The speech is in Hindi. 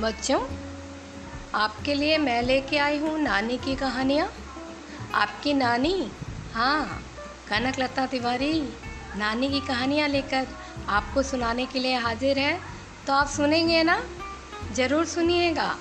बच्चों, आपके लिए मैं लेके आई हूँ नानी की कहानियाँ। आपकी नानी हाँ कनक लता तिवारी, नानी की कहानियाँ लेकर आपको सुनाने के लिए हाजिर है। तो आप सुनेंगे ना? ज़रूर सुनिएगा।